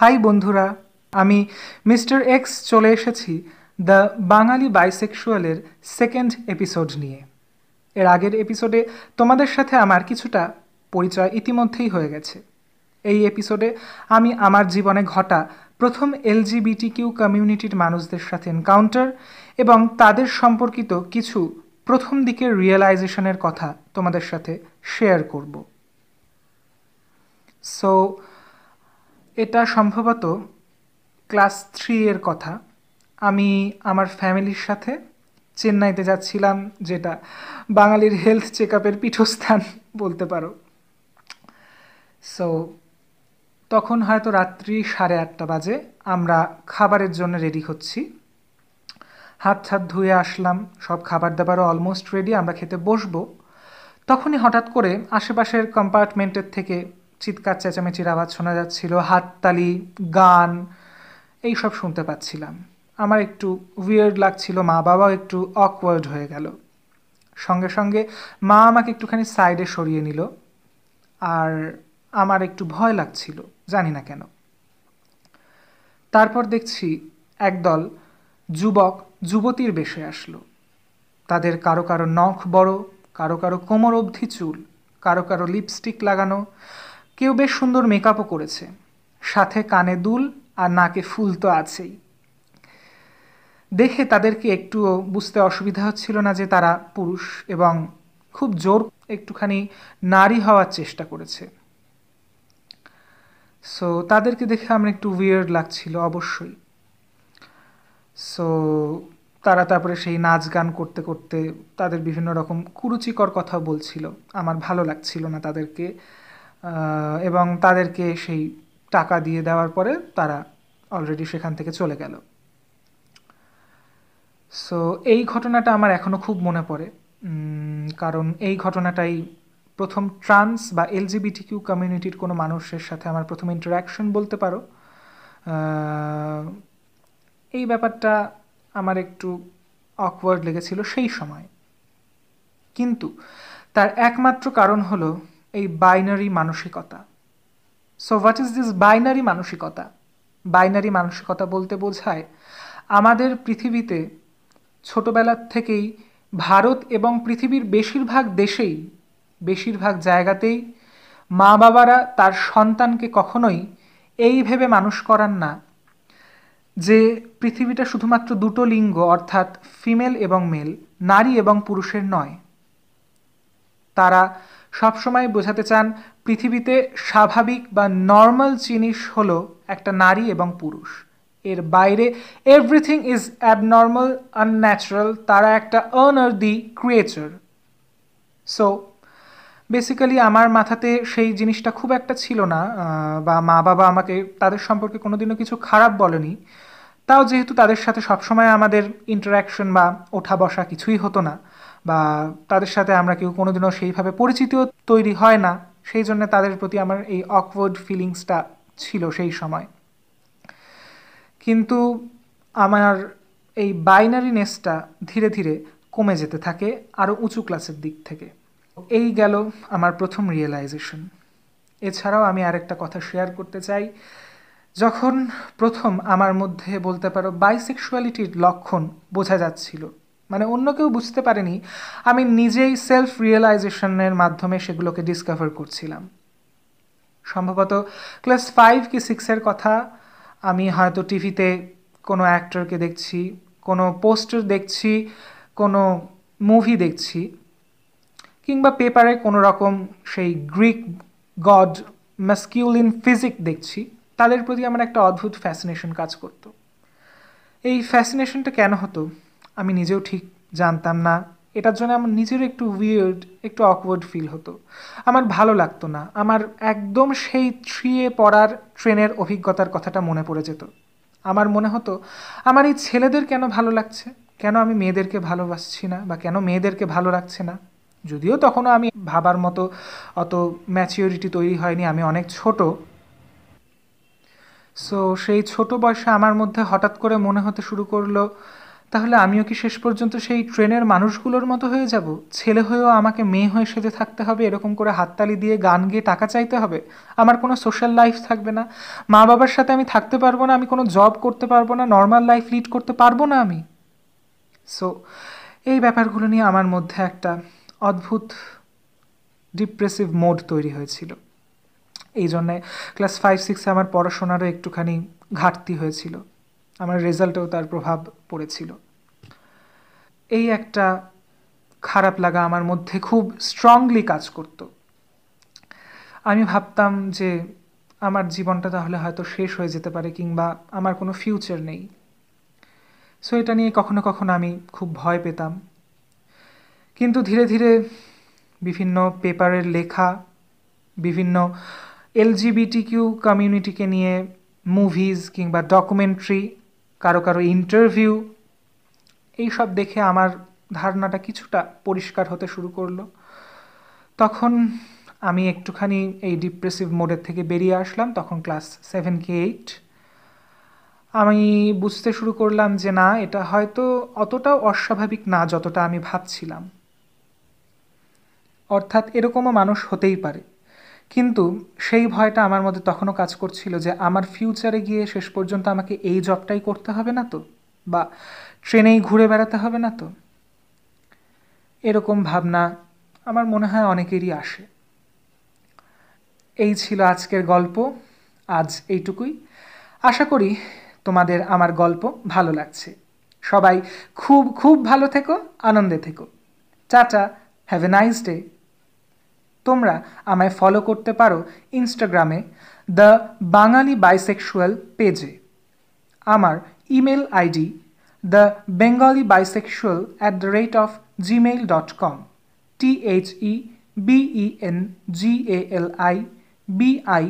High বন্ধুরা, আমি mister X চলে এসেছি দ্য বাঙালি বাইসেক্সুয়ালের সেকেন্ড এপিসোড নিয়ে। এর আগের এপিসোডে তোমাদের সাথে আমার কিছুটা পরিচয় ইতিমধ্যেই হয়ে গেছে। এই এপিসোডে আমি আমার জীবনে ঘটা প্রথম এলজিবিটি কিউ কমিউনিটির মানুষদের সাথে এনকাউন্টার এবং তাদের সম্পর্কিত কিছু প্রথম দিকের রিয়েলাইজেশনের কথা তোমাদের সাথে শেয়ার করব। সো এটা সম্ভবত ক্লাস থ্রি এর কথা। আমি আমার ফ্যামিলির সাথে চেন্নাইতে যাচ্ছিলাম, যেটা বাঙালির হেলথ চেক আপের পীঠস্থান বলতে পারো। সো তখন হয়তো রাত্রি সাড়ে আটটা বাজে, আমরা খাবারের জন্য রেডি হচ্ছি। হাত ছাত ধুয়ে আসলাম, সব খাবার দাবারও অলমোস্ট রেডি আমরা খেতে বসবো। তখনই হঠাৎ করে আশেপাশের কম্পার্টমেন্টের থেকে চিৎকার, চেঁচামেচির আওয়াজ শোনা যাচ্ছিল, হাততালি, গান এই সব শুনতে পাচ্ছিলাম। আমার একটু উইয়ার্ড লাগছিল মা বাবাও একটু অকওয়ার্ড হয়ে গেল। সঙ্গে সঙ্গে মা আমাকে একটুখানি সাইডে সরিয়ে নিল, আর আমার একটু ভয় লাগছিল, জানি না কেন। তারপর দেখছি একদল যুবক যুবতীর বেশে আসলো। তাদের কারও কারও নখ বড়, কারও কারও কোমর অবধি চুল, কারও কারও লিপস্টিক লাগানো কেউ বেশ সুন্দর মেকআপও করেছে। সাথে কানে দুল আর নাকে ফুল তো আছেই। দেখে তাদেরকে একটুও বুঝতে অসুবিধা হচ্ছিল না যে তারা পুরুষ এবং খুব জোর একটুখানি নারী হওয়ার চেষ্টা করেছে। সো তাদেরকে দেখে আমার একটু উইয়ার্ড লাগছিল অবশ্যই। সো তারা তারপরে সেই নাচ গান করতে করতে তাদের বিভিন্ন রকম কুরুচিকর কথা বলছিল। আমার ভালো লাগছিল না তাদেরকে। এবং তাদেরকে সেই টাকা দিয়ে দেওয়ার পরে তারা অলরেডি সেখান থেকে চলে গেল। সো এই ঘটনাটা আমার এখনও খুব মনে পড়ে। কারণ এই ঘটনাটাই প্রথম ট্রান্স বা এলজিবিটি কিউ কমিউনিটির কোনো মানুষের সাথে আমার প্রথম ইন্টারাকশন বলতে পারো। এই ব্যাপারটা আমার একটু অকওয়ার্ড লেগেছিল সেই সময়। কিন্তু তার একমাত্র কারণ হলো এই বাইনারি মানসিকতা। So what is this binary মানসিকতা? বাইনারি মানসিকতা বলতে বোঝায় আমাদের পৃথিবীতে ছোটবেলার থেকেই ভারত এবং পৃথিবীর বেশিরভাগ দেশেই, বেশিরভাগ জায়গাতেই মা বাবারা তার সন্তানকে কখনোই এই ভেবে মানুষ করান না যে পৃথিবীটা শুধুমাত্র দুটো লিঙ্গ, অর্থাৎ ফিমেল এবং মেল, নারী এবং পুরুষের নয়। তারা সবসময় বোঝাতে চান, পৃথিবীতে স্বাভাবিক বা নর্মাল জিনিস হলো একটা নারী এবং পুরুষ। এর বাইরে এভরিথিং ইজ অ্যাবনর্মাল আনন্যাচারাল তারা একটা আনআর্দি ক্রিয়েচার সো বেসিক্যালি আমার মাথাতে সেই জিনিসটা খুব একটা ছিল না বা মা বাবা আমাকে তাদের সম্পর্কে কোনোদিনও কিছু খারাপ বলেনি। তাও যেহেতু তাদের সাথে সবসময় আমাদের ইন্টারাকশন বা ওঠা বসা কিছুই হতো না বা তাদের সাথে আমরা কেউ কোনোদিনও সেইভাবে পরিচিতিও তৈরি হয় না। সেই জন্য তাদের প্রতি আমার এই অকওয়ার্ড ফিলিংসটা ছিল সেই সময়। কিন্তু আমার এই বাইনারিনেসটা ধীরে ধীরে কমে যেতে থাকে আরও উঁচু ক্লাসের দিক থেকে। এই গেল আমার প্রথম রিয়েলাইজেশন এছাড়াও আমি আরেকটা কথা শেয়ার করতে চাই। যখন প্রথম আমার মধ্যে বলতে পারো বাইসেক্সুয়ালিটির লক্ষণ বোঝা যাচ্ছিল মানে অন্য কেউ বুঝতে পারেনি, আমি নিজেই সেলফ রিয়েলাইজেশনের মাধ্যমে সেগুলোকে ডিসকভার করছিলাম। সম্ভবত ক্লাস ফাইভ কি সিক্সের কথা, আমি হয়তো টিভিতে কোনো অ্যাক্টরকে দেখছি, কোনো পোস্টার দেখছি, কোনো মুভি দেখছি, কিংবা পেপারে কোনো রকম সেই গ্রিক গড মাস্কিউলিন ফিজিক দেখছি, তাদের প্রতি আমার একটা অদ্ভুত ফ্যাসিনেশন কাজ করত। এই ফ্যাসিনেশনটা কেন হতো? আমি নিজেও ঠিক জানতাম না। এটার জন্য আমার নিজেরও একটু উইয়ার্ড একটু অকওয়ার্ড ফিল হতো। আমার ভালো লাগতো না। আমার একদম সেই থ্রিয়ে পড়ার ট্রেনের অভিজ্ঞতার কথাটা মনে পড়ে যেত। আমার মনে হতো, আমার এই ছেলেদের কেন ভালো লাগছে? কেন আমি মেয়েদেরকে ভালোবাসছি না? বা কেন মেয়েদেরকে ভালো লাগছে না? যদিও তখনও আমি ভাবার মতো অত ম্যাচিওরিটি তৈরি হয়নি, আমি অনেক ছোট। সো সেই ছোট বয়সে আমার মধ্যে হঠাৎ করে মনে হতে শুরু করল তাহলে আমিও কি শেষ পর্যন্ত সেই ট্রেনের মানুষগুলোর মতো হয়ে যাব? ছেলে হয়েও আমাকে মেয়ে হয়ে সেজে থাকতে হবে, এরকম করে হাততালি দিয়ে গান গেয়ে টাকা চাইতে হবে? আমার কোনো সোশ্যাল লাইফ থাকবে না। মা বাবার সাথে আমি থাকতে পারব না, আমি কোনো জব করতে পারব না নর্মাল লাইফ লিড করতে পারব না আমি। সো এই ব্যাপারগুলো নিয়ে আমার মধ্যে একটা অদ্ভুত ডিপ্রেসিভ মোড তৈরি হয়েছিল। এই জন্যে ক্লাস ফাইভ সিক্সে আমার পড়াশোনারও একটুখানি ঘাটতি হয়েছিল। আমার রেজাল্টেও তার প্রভাব পড়েছিল। এই একটা খারাপ লাগা আমার মধ্যে খুব স্ট্রংলি কাজ করতো। আমি ভাবতাম যে আমার জীবনটা তাহলে হয়তো শেষ হয়ে যেতে পারে কিংবা আমার কোনো ফিউচার নেই। সো এটা নিয়ে কখনো কখনো আমি খুব ভয় পেতাম। কিন্তু ধীরে ধীরে বিভিন্ন পেপারের লেখা, বিভিন্ন এলজিবিটি কিউ কমিউনিটিকে নিয়ে মুভিজ কিংবা ডকুমেন্টারি কারও কারও ইন্টারভিউ এইসব দেখে আমার ধারণাটা কিছুটা পরিষ্কার হতে শুরু করল। তখন আমি একটুখানি এই ডিপ্রেসিভ মোডের থেকে বেরিয়ে আসলাম, তখন ক্লাস সেভেন কি এইট আমি বুঝতে শুরু করলাম যে না, এটা হয়তো অতটাও অস্বাভাবিক না যতটা আমি ভাবছিলাম। অর্থাৎ এরকমও মানুষ হতেই পারে। কিন্তু সেই ভয়টা আমার মধ্যে তখনও কাজ করছিল যে আমার ফিউচারে গিয়ে শেষ পর্যন্ত আমাকে এই জবটাই করতে হবে না তো? বা ট্রেনেই ঘুরে বেড়াতে হবে না তো? এরকম ভাবনা আমার মনে হয় অনেকেরই আসে। এই ছিল আজকের গল্প। আজ এইটুকুই। আশা করি তোমাদের আমার গল্প ভালো লাগছে। সবাই খুব খুব ভালো থেকো, আনন্দে থেকো। Tata have a nice day তোমরা আমায় ফলো করতে পারো ইনস্টাগ্রামে দ্য বাঙালি বাইসেক্সুয়াল পেজে আমার email ID the Bengali bisexual at the rate of Gmail dot com T H E B E N G L I B I